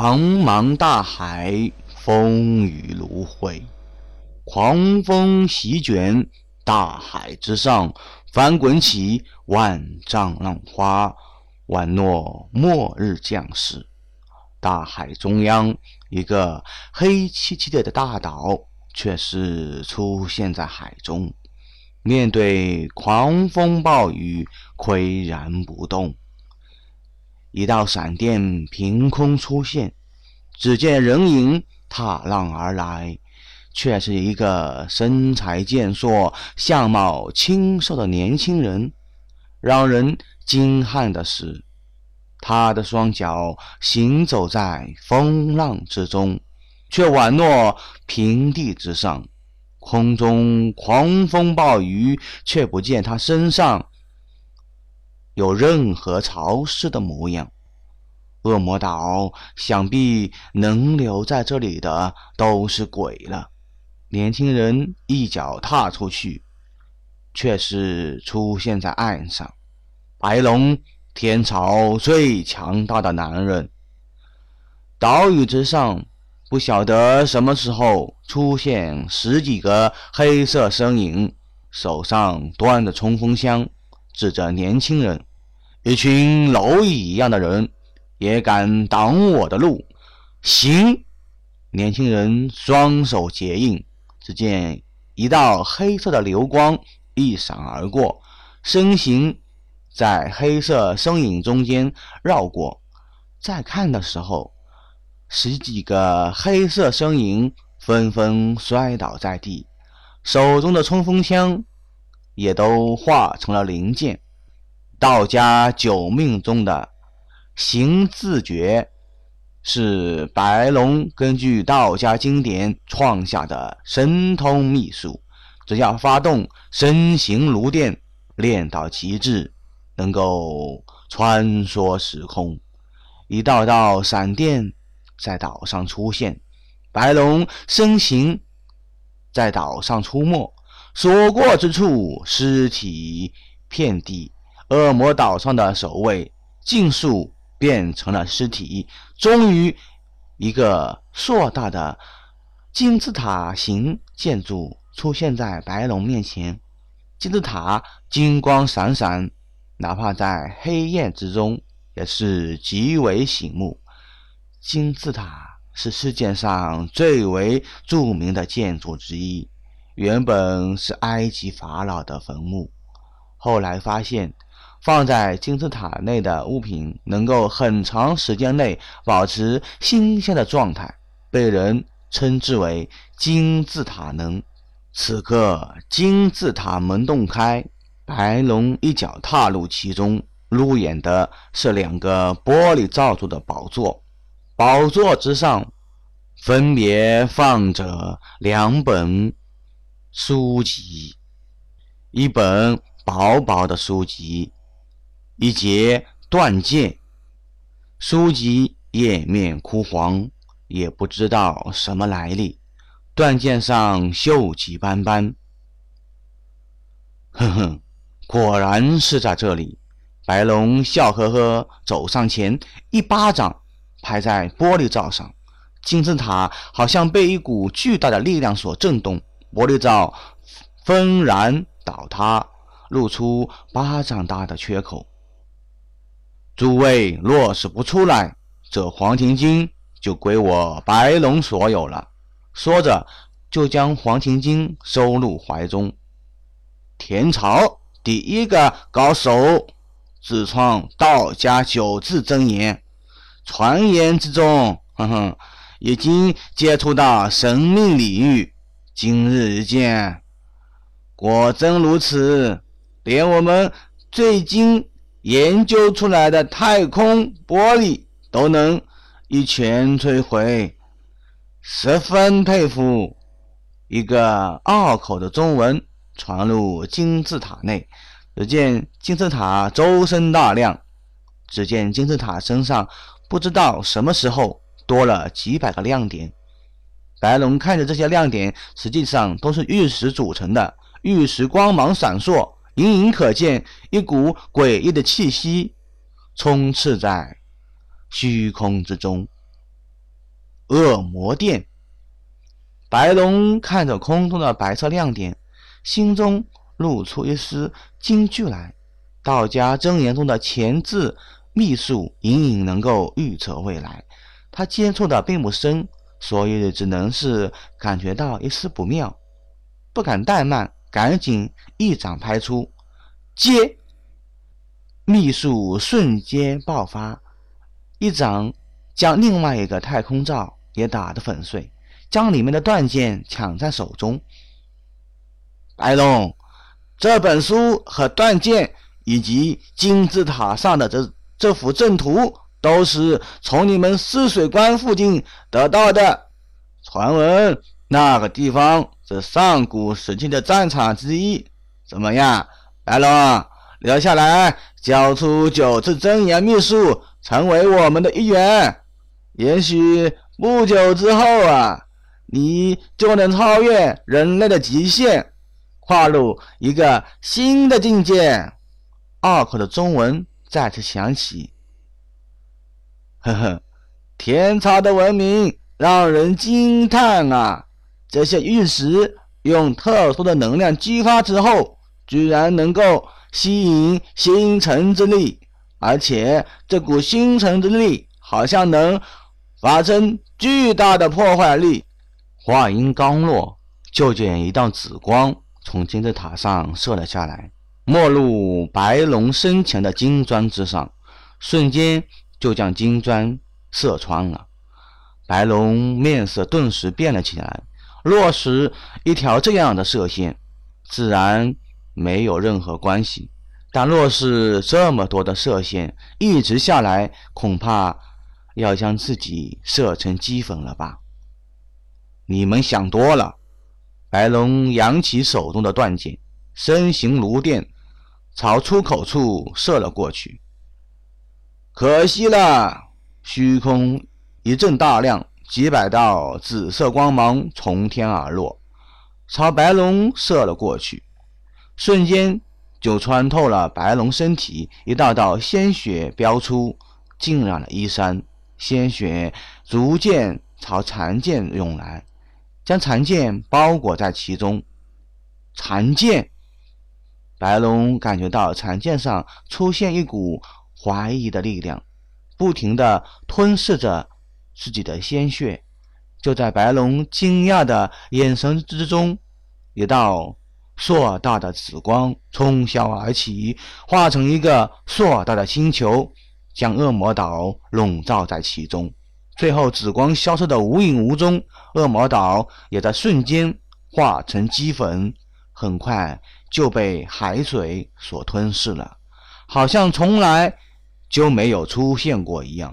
茫茫大海，风雨如晦，狂风席卷大海之上，翻滚起万丈浪花，宛若末日将士。大海中央，一个黑漆漆的大岛，却是出现在海中，面对狂风暴雨，岿然不动。一道闪电凭空出现，只见人影踏浪而来，却是一个身材健硕、相貌清瘦的年轻人。让人惊叹的是。他的双脚行走在风浪之中，却宛若平地之上。空中狂风暴雨，却不见他身上有任何潮湿的模样。恶魔岛想必能留在这里的都是鬼了。年轻人一脚踏出去，却是出现在岸上。白龙。天朝最强大的男人。岛屿之上，不晓得什么时候出现十几个黑色身影，手上端着冲锋枪，指着年轻人。一群蝼蚁一样的人，也敢挡我的路？行！年轻人双手结印，只见一道黑色的流光一闪而过，身形。在黑色身影中间绕过，再看的时候，十几个黑色身影纷纷摔倒在地，手中的冲锋枪也都化成了零件。道家九命中的行字诀是白龙根据道家经典创下的神通秘术，只要发动身形如电，练到极致。能够穿梭时空，一道道闪电在岛上出现，白龙身形在岛上出没，所过之处尸体遍地。恶魔岛上的守卫尽数变成了尸体。终于，一个硕大的金字塔形建筑出现在白龙面前，金字塔金光闪闪。哪怕在黑夜之中，也是极为醒目。金字塔是世界上最为著名的建筑之一，原本是埃及法老的坟墓。后来发现，放在金字塔内的物品能够很长时间内保持新鲜的状态，被人称之为“金字塔能”。此刻，金字塔门洞开。白龙一脚踏入其中，入眼的是两个玻璃罩住的宝座，宝座之上分别放着两本书籍，一本薄薄的书籍，一节断剑。书籍页面枯黄，也不知道什么来历，断剑上锈迹斑斑。哼哼。果然是在这里，白龙笑呵呵走上前，一巴掌拍在玻璃罩上，金字塔好像被一股巨大的力量所震动，玻璃罩纷然倒塌，露出巴掌大的缺口。诸位若是不出来，这黄庭经就归我白龙所有了。说着，就将黄庭经收入怀中。田朝。第一个高手自创道家九字真言，传言之中，哼哼，已经接触到神秘领域。今日一见，果真如此，连我们最精研究出来的太空玻璃都能一拳摧毁，十分佩服。一个拗口的中文。传入金字塔内，只见金字塔周身大亮。只见金字塔身上不知道什么时候多了几百个亮点。白龙看着这些亮点，实际上都是玉石组成的，玉石光芒闪烁，隐隐可见一股诡异的气息充斥在虚空之中。恶魔殿。白龙看着空中的白色亮点，心中露出一丝惊惧来。道家真言中的前字秘术，隐隐能够预测未来。他接触的并不深，所以只能是感觉到一丝不妙，不敢怠慢，赶紧一掌拍出，接。秘术瞬间爆发，一掌将另外一个太空罩也打得粉碎，将里面的断剑抢在手中。白龙，这本书和断剑以及金字塔上的这这幅阵图，都是从你们泗水关附近得到的。传闻那个地方是上古时期的战场之一。怎么样，白龙？留下来，交出九次真言秘术，成为我们的一员。也许不久之后啊，你就能超越人类的极限，跨入一个新的境界。二口的中文再次响起。呵呵，天朝的文明让人惊叹啊！这些玉石用特殊的能量激发之后，居然能够。吸引星辰之力，而且这股星辰之力好像能发生巨大的破坏力。话音刚落，就见一道紫光从金字塔上射了下来，没入白龙身前的金砖之上，瞬间就将金砖射穿了。白龙面色顿时变了起来。若是一条这样的射线，自然。没有任何关系，但若是这么多的射线一直下来，恐怕要将自己射成齑粉了吧？你们想多了。白龙扬起手中的断剑，身形如电，朝出口处射了过去。可惜了，虚空一阵大亮，几百道紫色光芒从天而落，朝白龙射了过去。瞬间就穿透了白龙身体，一道道鲜血飙出，浸染了衣衫。鲜血逐渐朝残剑涌来，将残剑包裹在其中。残剑，白龙感觉到残剑上出现一股怀疑的力量，不停地吞噬着自己的鲜血。就在白龙惊讶的眼神之中，一道。硕大的紫光冲霄而起，化成一个硕大的星球，将恶魔岛笼罩在其中。最后，紫光消失的无影无踪，恶魔岛也在瞬间化成齑粉，很快就被海水所吞噬了，好像从来就没有出现过一样。